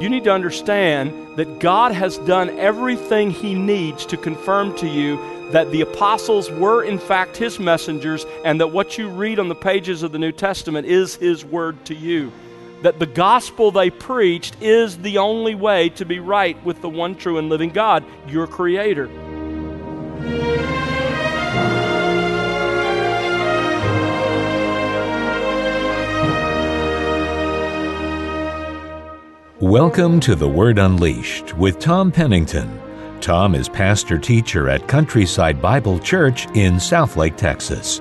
you need to understand that God has done everything He needs to confirm to you that the apostles were, in fact, His messengers, and that what you read on the pages of the New Testament is His word to you. That the gospel they preached is the only way to be right with the one true and living God, your Creator. Welcome to The Word Unleashed with Tom Pennington. Tom is pastor teacher at Countryside Bible Church in Southlake, Texas.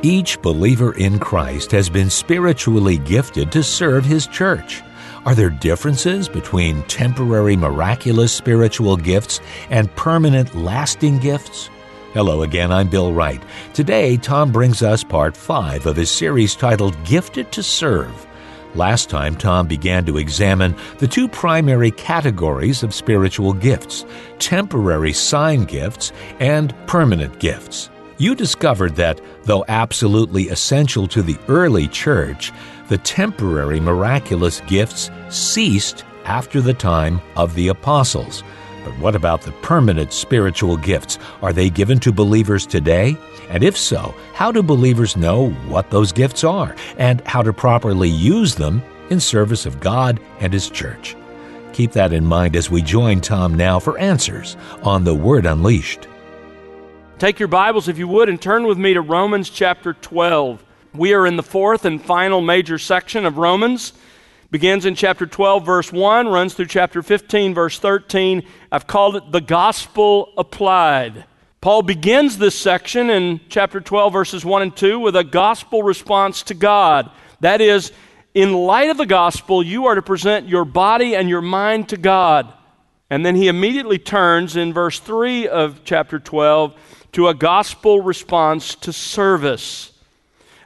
Each believer in Christ has been spiritually gifted to serve his church. Are there differences between temporary miraculous spiritual gifts and permanent lasting gifts? Hello again, I'm Bill Wright. Today, Tom brings us part 5 of his series titled Gifted to Serve. Last time, Tom began to examine the two primary categories of spiritual gifts temporary sign gifts and permanent gifts. You discovered that, though absolutely essential to the early church, the temporary miraculous gifts ceased after the time of the apostles. But what about the permanent spiritual gifts? Are they given to believers today? And if so, how do believers know what those gifts are and how to properly use them in service of God and His church? Keep that in mind as we join Tom now for answers on the Word Unleashed. Take your Bibles, if you would, and turn with me to Romans chapter 12. We are in the fourth and final major section of Romans. Begins in chapter 12, verse 1, runs through chapter 15, verse 13. I've called it the gospel applied. Paul begins this section in chapter 12, verses 1 and 2, with a gospel response to God. That is, in light of the gospel, you are to present your body and your mind to God. And then he immediately turns in verse 3 of chapter 12 to a gospel response to service.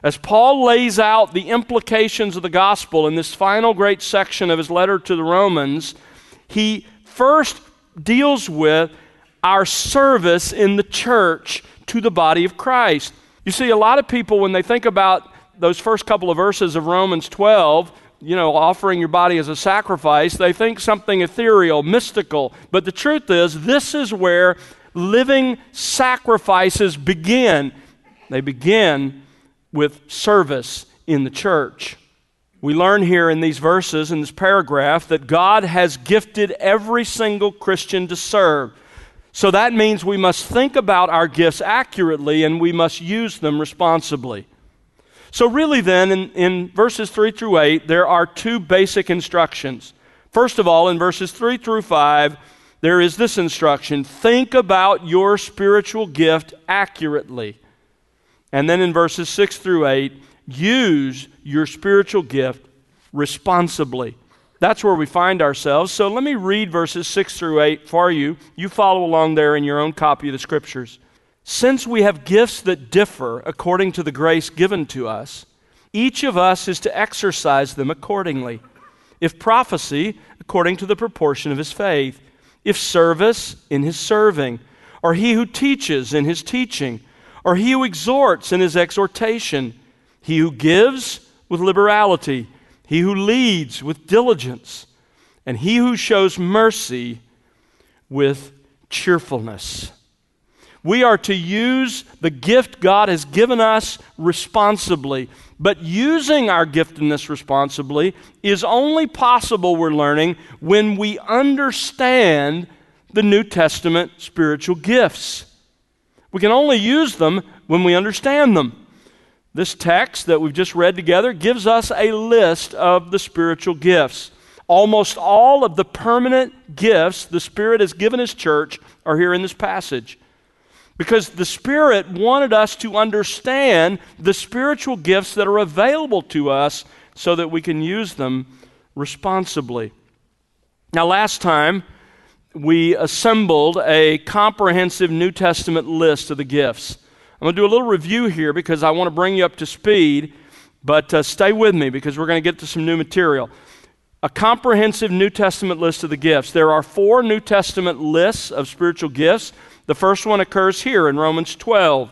As Paul lays out the implications of the gospel in this final great section of his letter to the Romans, he first deals with our service in the church to the body of Christ. You see, a lot of people, when they think about those first couple of verses of Romans 12, you know, offering your body as a sacrifice, they think something ethereal, mystical. But the truth is, this is where living sacrifices begin. They begin with service in the church. We learn here in these verses, in this paragraph, that God has gifted every single Christian to serve. So that means we must think about our gifts accurately and we must use them responsibly. So, really, then, in, in, verses 3 through 8, there are two basic instructions. First of all, in verses 3 through 5, there is this instruction think about your spiritual gift accurately. And then in verses 6 through 8, use your spiritual gift responsibly. That's where we find ourselves. So let me read verses 6 through 8 for you. You follow along there in your own copy of the scriptures. Since we have gifts that differ according to the grace given to us, each of us is to exercise them accordingly. If prophecy, according to the proportion of his faith, if service, in his serving, or he who teaches, in his teaching, or he who exhorts, in his exhortation, he who gives, with liberality he who leads with diligence, and he who shows mercy with cheerfulness. We are to use the gift God has given us responsibly. But using our giftedness responsibly is only possible, we're learning, when we understand the New Testament spiritual gifts. We can only use them when we understand them. This text that we've just read together gives us a list of the spiritual gifts. Almost all of the permanent gifts the Spirit has given His church are here in this passage. Because the Spirit wanted us to understand the spiritual gifts that are available to us so that we can use them responsibly. Now, last time we assembled a comprehensive New Testament list of the gifts. I'm going to do a little review here because I want to bring you up to speed, but uh, stay with me because we're going to get to some new material. A comprehensive New Testament list of the gifts. There are four New Testament lists of spiritual gifts. The first one occurs here in Romans 12.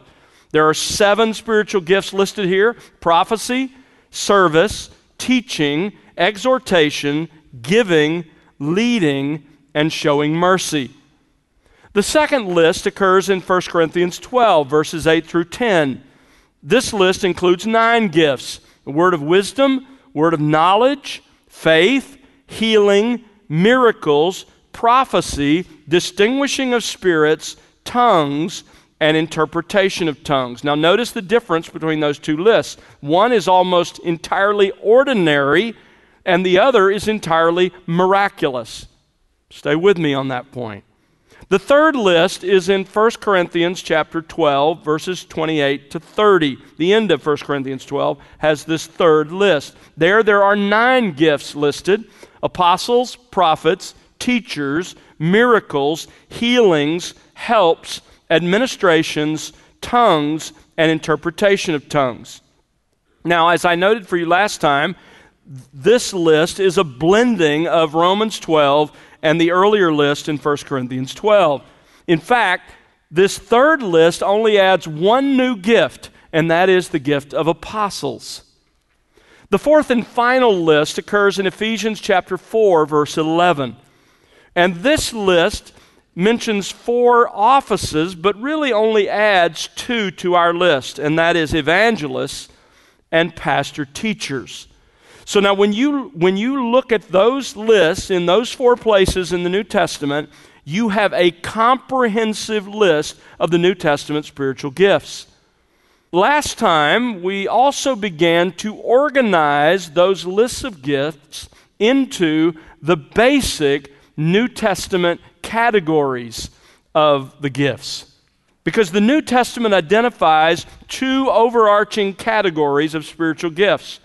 There are seven spiritual gifts listed here prophecy, service, teaching, exhortation, giving, leading, and showing mercy. The second list occurs in 1 Corinthians 12, verses 8 through 10. This list includes nine gifts a word of wisdom, word of knowledge, faith, healing, miracles, prophecy, distinguishing of spirits, tongues, and interpretation of tongues. Now, notice the difference between those two lists. One is almost entirely ordinary, and the other is entirely miraculous. Stay with me on that point. The third list is in 1 Corinthians chapter 12 verses 28 to 30. The end of 1 Corinthians 12 has this third list. There there are 9 gifts listed: apostles, prophets, teachers, miracles, healings, helps, administrations, tongues, and interpretation of tongues. Now, as I noted for you last time, this list is a blending of Romans 12 and the earlier list in 1 Corinthians 12. In fact, this third list only adds one new gift, and that is the gift of apostles. The fourth and final list occurs in Ephesians chapter 4 verse 11. And this list mentions four offices, but really only adds two to our list, and that is evangelists and pastor teachers. So now when you when you look at those lists in those four places in the New Testament, you have a comprehensive list of the New Testament spiritual gifts. Last time, we also began to organize those lists of gifts into the basic New Testament categories of the gifts. Because the New Testament identifies two overarching categories of spiritual gifts.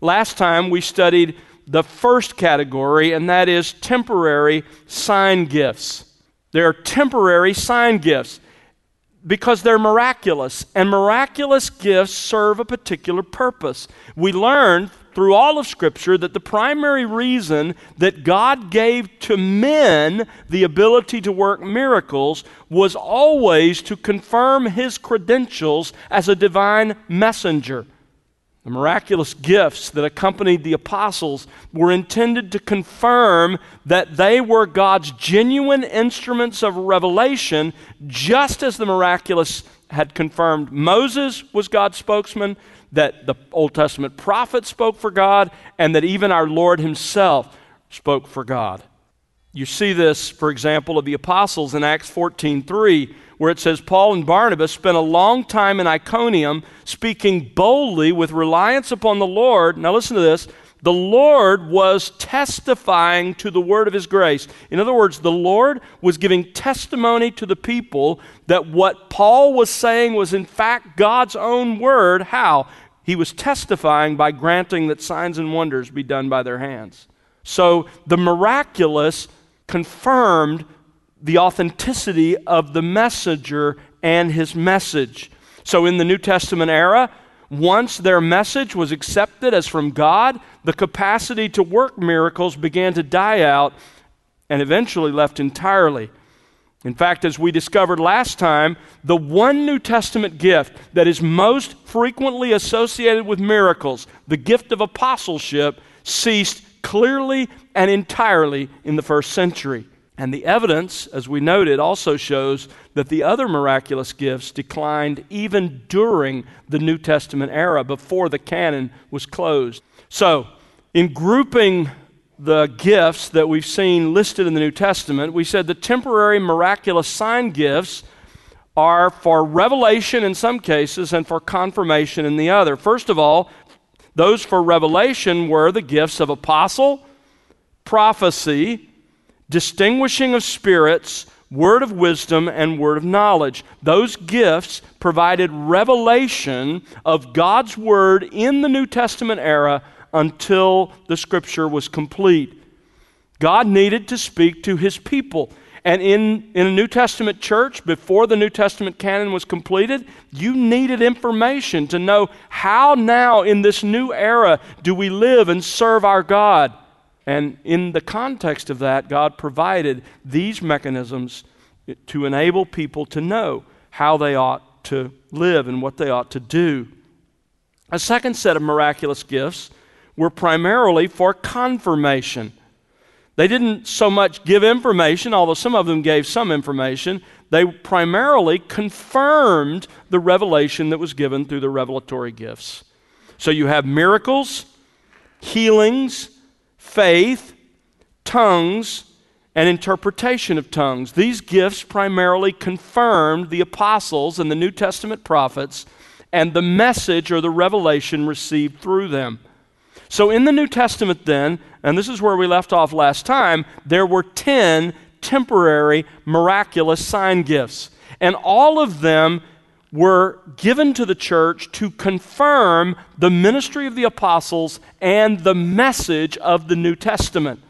Last time we studied the first category, and that is temporary sign gifts. They are temporary sign gifts because they're miraculous, and miraculous gifts serve a particular purpose. We learned through all of Scripture that the primary reason that God gave to men the ability to work miracles was always to confirm his credentials as a divine messenger. The miraculous gifts that accompanied the apostles were intended to confirm that they were God's genuine instruments of revelation, just as the miraculous had confirmed Moses was God's spokesman, that the Old Testament prophets spoke for God, and that even our Lord Himself spoke for God. You see this, for example, of the apostles in Acts 14 3, where it says Paul and Barnabas spent a long time in Iconium speaking boldly with reliance upon the Lord. Now, listen to this. The Lord was testifying to the word of his grace. In other words, the Lord was giving testimony to the people that what Paul was saying was in fact God's own word. How? He was testifying by granting that signs and wonders be done by their hands. So the miraculous confirmed the authenticity of the messenger and his message. So in the New Testament era, once their message was accepted as from God, the capacity to work miracles began to die out and eventually left entirely. In fact, as we discovered last time, the one New Testament gift that is most frequently associated with miracles, the gift of apostleship, ceased clearly and entirely in the first century. And the evidence, as we noted, also shows that the other miraculous gifts declined even during the New Testament era, before the canon was closed. So, in grouping the gifts that we've seen listed in the New Testament, we said the temporary miraculous sign gifts are for revelation in some cases and for confirmation in the other. First of all, those for revelation were the gifts of apostle, prophecy, distinguishing of spirits, word of wisdom, and word of knowledge. Those gifts provided revelation of God's word in the New Testament era until the scripture was complete. God needed to speak to his people. And in, in a New Testament church, before the New Testament canon was completed, you needed information to know how now in this new era do we live and serve our God. And in the context of that, God provided these mechanisms to enable people to know how they ought to live and what they ought to do. A second set of miraculous gifts were primarily for confirmation. They didn't so much give information, although some of them gave some information. They primarily confirmed the revelation that was given through the revelatory gifts. So you have miracles, healings, faith, tongues, and interpretation of tongues. These gifts primarily confirmed the apostles and the New Testament prophets and the message or the revelation received through them. So in the New Testament, then, and this is where we left off last time, there were 10 temporary miraculous sign gifts. And all of them were given to the church to confirm the ministry of the apostles and the message of the New Testament.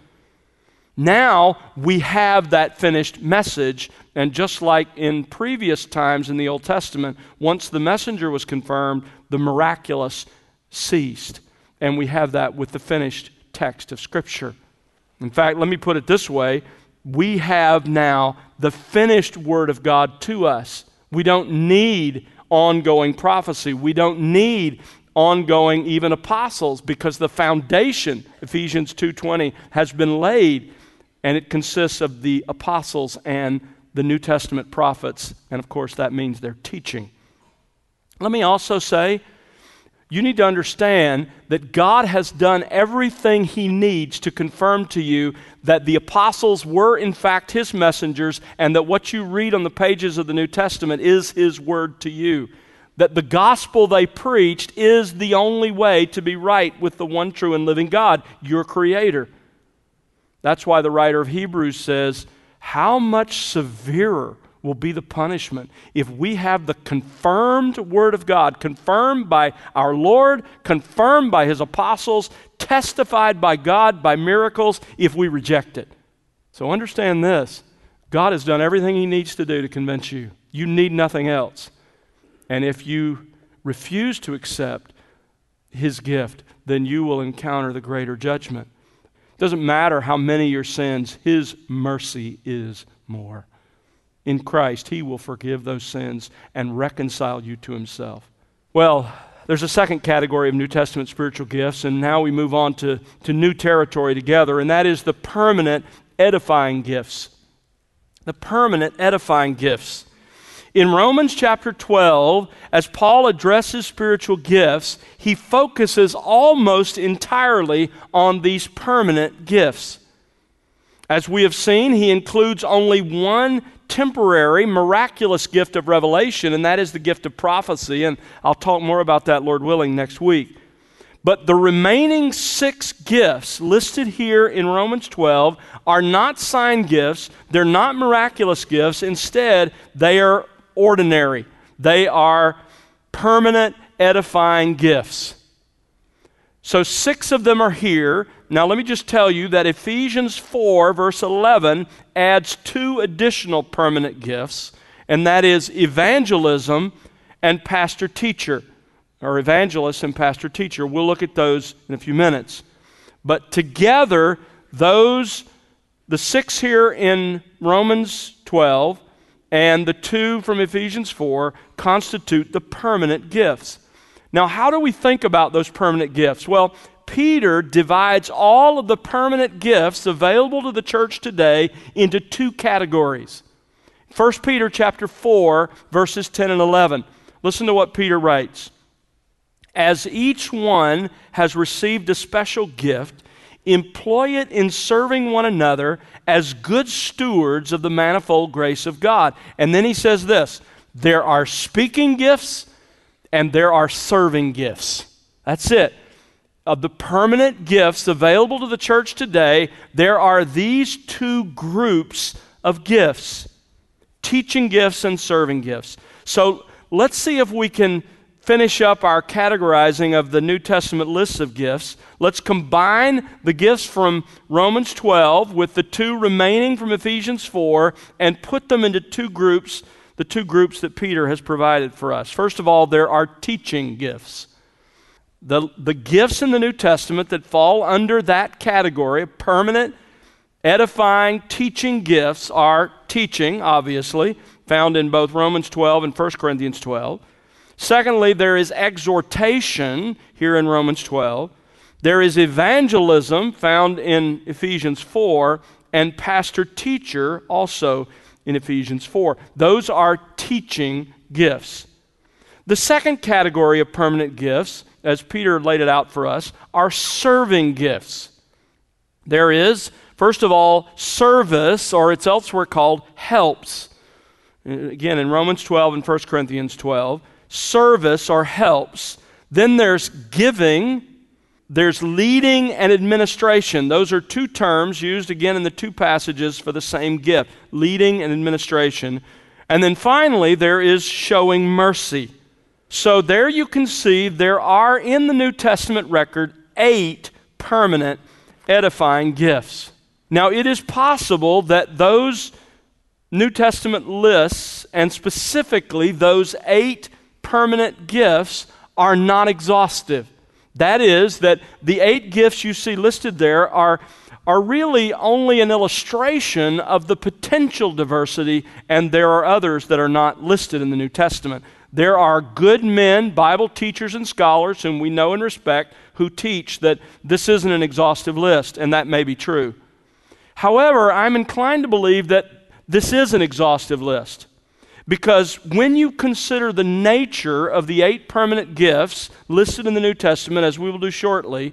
Now we have that finished message, and just like in previous times in the Old Testament, once the messenger was confirmed, the miraculous ceased. And we have that with the finished text of Scripture. In fact, let me put it this way we have now the finished Word of God to us. We don't need ongoing prophecy. We don't need ongoing even apostles because the foundation Ephesians 2:20 has been laid and it consists of the apostles and the New Testament prophets and of course that means their teaching. Let me also say you need to understand that God has done everything He needs to confirm to you that the apostles were, in fact, His messengers, and that what you read on the pages of the New Testament is His word to you. That the gospel they preached is the only way to be right with the one true and living God, your Creator. That's why the writer of Hebrews says, How much severer will be the punishment if we have the confirmed Word of God, confirmed by our Lord, confirmed by His apostles, testified by God by miracles, if we reject it. So understand this God has done everything He needs to do to convince you. You need nothing else. And if you refuse to accept His gift, then you will encounter the greater judgment. It doesn't matter how many your sins, His mercy is more in Christ, He will forgive those sins and reconcile you to Himself. Well, there's a second category of New Testament spiritual gifts, and now we move on to, to new territory together, and that is the permanent edifying gifts. The permanent edifying gifts. In Romans chapter 12, as Paul addresses spiritual gifts, he focuses almost entirely on these permanent gifts. As we have seen, he includes only one temporary, miraculous gift of revelation, and that is the gift of prophecy. And I'll talk more about that, Lord willing, next week. But the remaining six gifts listed here in Romans 12 are not sign gifts, they're not miraculous gifts. Instead, they are ordinary, they are permanent, edifying gifts. So, six of them are here. Now, let me just tell you that Ephesians 4, verse 11, adds two additional permanent gifts, and that is evangelism and pastor teacher, or evangelist and pastor teacher. We'll look at those in a few minutes. But together, those, the six here in Romans 12 and the two from Ephesians 4, constitute the permanent gifts. Now, how do we think about those permanent gifts? Well, Peter divides all of the permanent gifts available to the church today into two categories. 1 Peter chapter 4 verses 10 and 11. Listen to what Peter writes. As each one has received a special gift, employ it in serving one another as good stewards of the manifold grace of God. And then he says this, there are speaking gifts and there are serving gifts. That's it. Of the permanent gifts available to the church today, there are these two groups of gifts teaching gifts and serving gifts. So let's see if we can finish up our categorizing of the New Testament lists of gifts. Let's combine the gifts from Romans 12 with the two remaining from Ephesians 4 and put them into two groups the two groups that Peter has provided for us. First of all, there are teaching gifts. The, the gifts in the New Testament that fall under that category, of permanent, edifying, teaching gifts, are teaching, obviously, found in both Romans 12 and 1 Corinthians 12. Secondly, there is exhortation here in Romans 12. There is evangelism found in Ephesians 4, and pastor teacher also in Ephesians 4. Those are teaching gifts. The second category of permanent gifts, as Peter laid it out for us, are serving gifts. There is, first of all, service, or it's elsewhere called helps. Again, in Romans 12 and 1 Corinthians 12, service or helps. Then there's giving, there's leading and administration. Those are two terms used again in the two passages for the same gift leading and administration. And then finally, there is showing mercy. So there you can see there are in the New Testament record eight permanent edifying gifts. Now, it is possible that those New Testament lists, and specifically those eight permanent gifts, are not exhaustive. That is, that the eight gifts you see listed there are, are really only an illustration of the potential diversity, and there are others that are not listed in the New Testament. There are good men, Bible teachers, and scholars whom we know and respect who teach that this isn't an exhaustive list, and that may be true. However, I'm inclined to believe that this is an exhaustive list. Because when you consider the nature of the eight permanent gifts listed in the New Testament, as we will do shortly,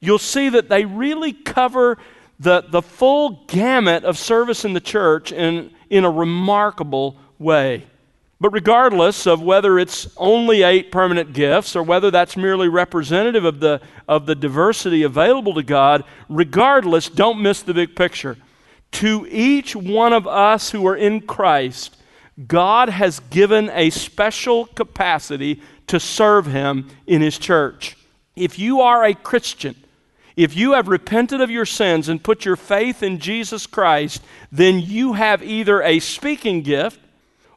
you'll see that they really cover the, the full gamut of service in the church in, in a remarkable way. But regardless of whether it's only eight permanent gifts or whether that's merely representative of the, of the diversity available to God, regardless, don't miss the big picture. To each one of us who are in Christ, God has given a special capacity to serve Him in His church. If you are a Christian, if you have repented of your sins and put your faith in Jesus Christ, then you have either a speaking gift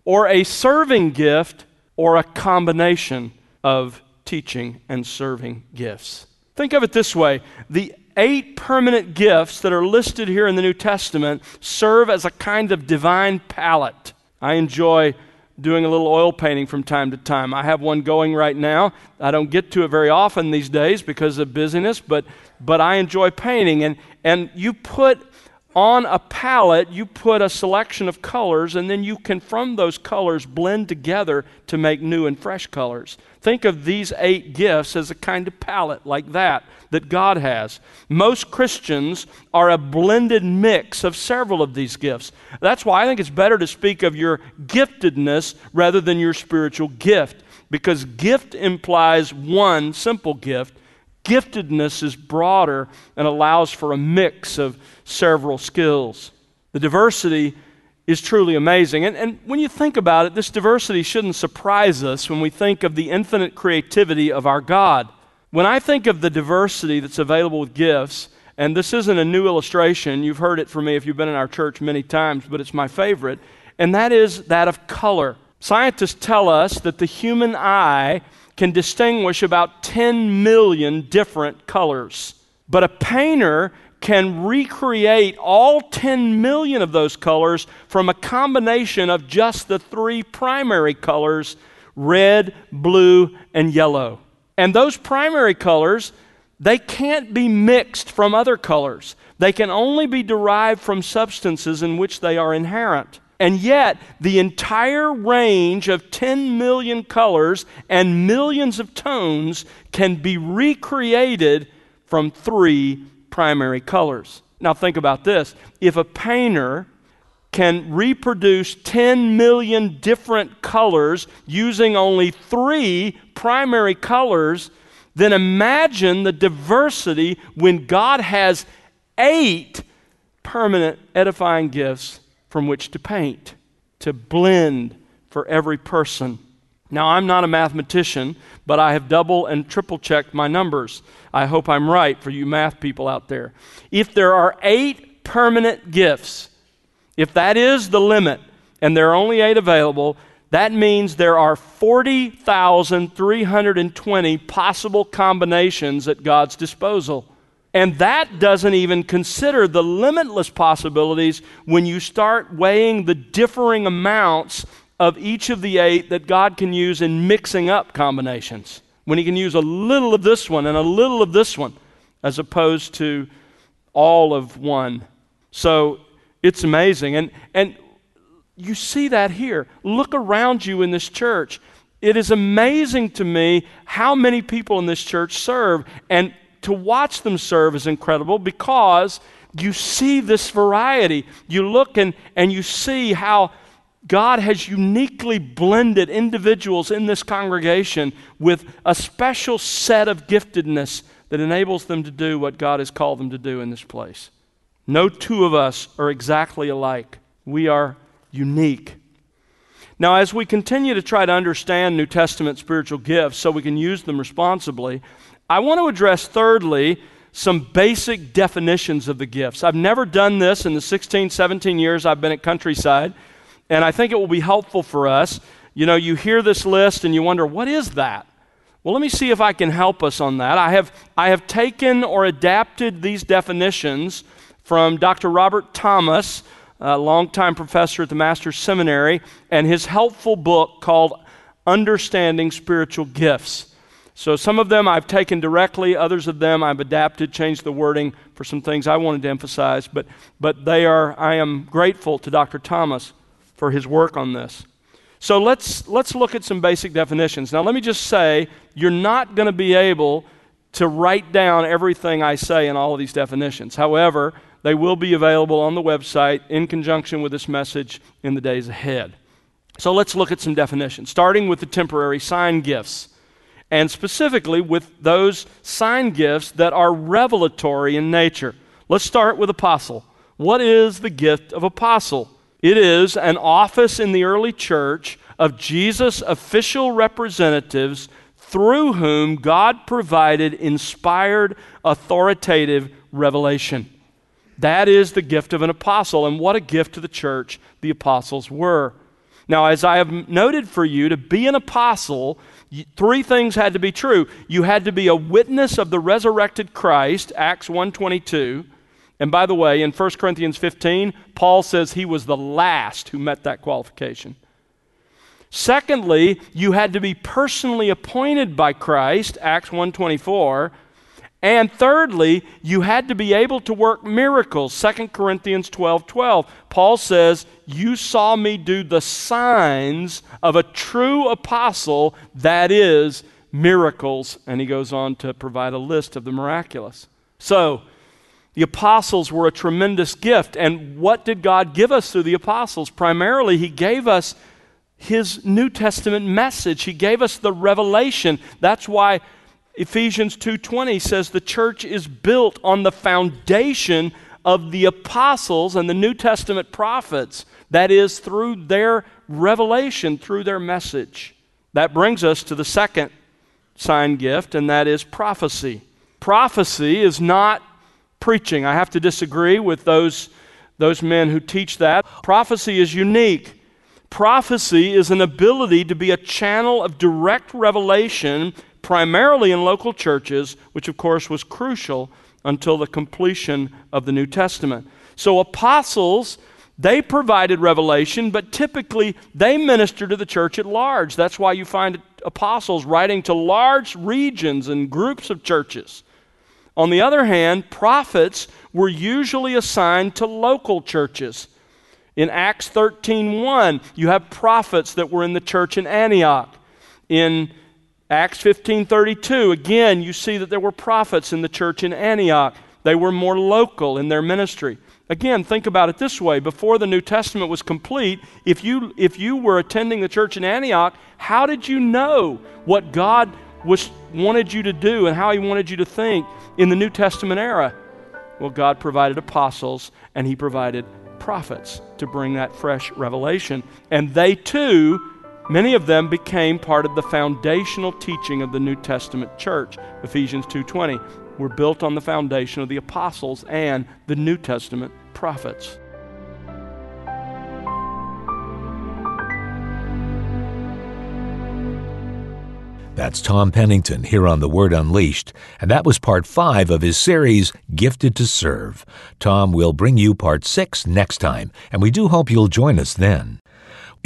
or a serving gift or a combination of teaching and serving gifts. Think of it this way the eight permanent gifts that are listed here in the New Testament serve as a kind of divine palette. I enjoy doing a little oil painting from time to time. I have one going right now. I don't get to it very often these days because of busyness, but but I enjoy painting and and you put on a palette you put a selection of colors and then you can from those colors blend together to make new and fresh colors. Think of these 8 gifts as a kind of palette like that that God has. Most Christians are a blended mix of several of these gifts. That's why I think it's better to speak of your giftedness rather than your spiritual gift, because gift implies one simple gift. Giftedness is broader and allows for a mix of several skills. The diversity is truly amazing. And, and when you think about it, this diversity shouldn't surprise us when we think of the infinite creativity of our God. When I think of the diversity that's available with gifts, and this isn't a new illustration, you've heard it from me if you've been in our church many times, but it's my favorite, and that is that of color. Scientists tell us that the human eye can distinguish about 10 million different colors. But a painter can recreate all 10 million of those colors from a combination of just the three primary colors red, blue, and yellow. And those primary colors, they can't be mixed from other colors. They can only be derived from substances in which they are inherent. And yet, the entire range of 10 million colors and millions of tones can be recreated from three primary colors. Now, think about this. If a painter can reproduce 10 million different colors using only three primary colors, then imagine the diversity when God has eight permanent edifying gifts from which to paint, to blend for every person. Now, I'm not a mathematician, but I have double and triple checked my numbers. I hope I'm right for you math people out there. If there are eight permanent gifts, if that is the limit, and there are only eight available, that means there are 40,320 possible combinations at God's disposal. And that doesn't even consider the limitless possibilities when you start weighing the differing amounts of each of the eight that God can use in mixing up combinations. When He can use a little of this one and a little of this one. as opposed to all of one. So it's amazing. And, and you see that here. Look around you in this church. It is amazing to me how many people in this church serve. And to watch them serve is incredible because you see this variety. You look and, and you see how God has uniquely blended individuals in this congregation with a special set of giftedness that enables them to do what God has called them to do in this place. No two of us are exactly alike. We are unique. Now, as we continue to try to understand New Testament spiritual gifts so we can use them responsibly, I want to address, thirdly, some basic definitions of the gifts. I've never done this in the 16, 17 years I've been at Countryside, and I think it will be helpful for us. You know, you hear this list and you wonder, what is that? Well, let me see if I can help us on that. I have, I have taken or adapted these definitions from Dr. Robert Thomas, a longtime professor at the Master's Seminary, and his helpful book called Understanding Spiritual Gifts. So some of them I've taken directly, others of them I've adapted, changed the wording for some things I wanted to emphasize, but, but they are, I am grateful to Dr. Thomas for his work on this. So let's, let's look at some basic definitions. Now, let me just say, you're not going to be able to write down everything I say in all of these definitions. However, they will be available on the website in conjunction with this message in the days ahead. So let's look at some definitions, starting with the temporary sign gifts, and specifically with those sign gifts that are revelatory in nature. Let's start with apostle. What is the gift of apostle? It is an office in the early church of Jesus' official representatives through whom God provided inspired, authoritative revelation. That is the gift of an apostle, and what a gift to the church the apostles were. Now, as I have noted for you, to be an apostle, three things had to be true. You had to be a witness of the resurrected Christ, Acts 122. And by the way, in 1 Corinthians 15, Paul says he was the last who met that qualification. Secondly, you had to be personally appointed by Christ, Acts 124. And thirdly, you had to be able to work miracles. 2 Corinthians 12 12. Paul says, You saw me do the signs of a true apostle, that is, miracles. And he goes on to provide a list of the miraculous. So, the apostles were a tremendous gift. And what did God give us through the apostles? Primarily, He gave us His New Testament message, He gave us the revelation. That's why Ephesians 2:20 says the church is built on the foundation of the apostles and the New Testament prophets. That is through their revelation, through their message. That brings us to the second sign gift and that is prophecy. Prophecy is not preaching. I have to disagree with those those men who teach that. Prophecy is unique. Prophecy is an ability to be a channel of direct revelation primarily in local churches, which of course was crucial until the completion of the New Testament. So, apostles, they provided revelation, but typically they ministered to the church at large. That's why you find apostles writing to large regions and groups of churches. On the other hand, prophets were usually assigned to local churches. In Acts 13:1, you have prophets that were in the church in Antioch. In Acts 15:32 again you see that there were prophets in the church in Antioch. They were more local in their ministry. Again, think about it this way. Before the New Testament was complete, if you if you were attending the church in Antioch, how did you know what God was wanted you to do and how he wanted you to think in the New Testament era? Well, God provided apostles and he provided prophets to bring that fresh revelation. And they too Many of them became part of the foundational teaching of the New Testament church. Ephesians 2:20 were built on the foundation of the apostles and the New Testament prophets. That's Tom Pennington here on The Word Unleashed, and that was part five of his series, Gifted to Serve. Tom will bring you part six next time, and we do hope you'll join us then.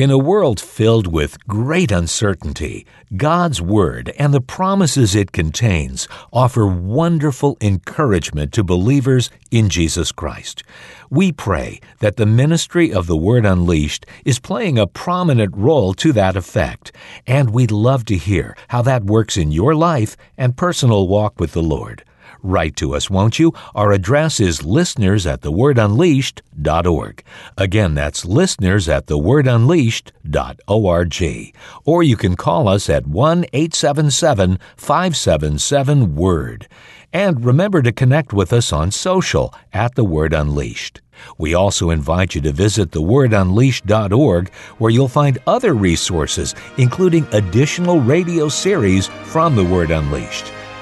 In a world filled with great uncertainty, God's Word and the promises it contains offer wonderful encouragement to believers in Jesus Christ. We pray that the ministry of the Word Unleashed is playing a prominent role to that effect, and we'd love to hear how that works in your life and personal walk with the Lord. Write to us, won't you? Our address is listeners at thewordunleashed.org. Again, that's listeners at thewordunleashed.org. Or you can call us at 1 877 577 WORD. And remember to connect with us on social at The Word Unleashed. We also invite you to visit thewordunleashed.org where you'll find other resources, including additional radio series from The Word Unleashed.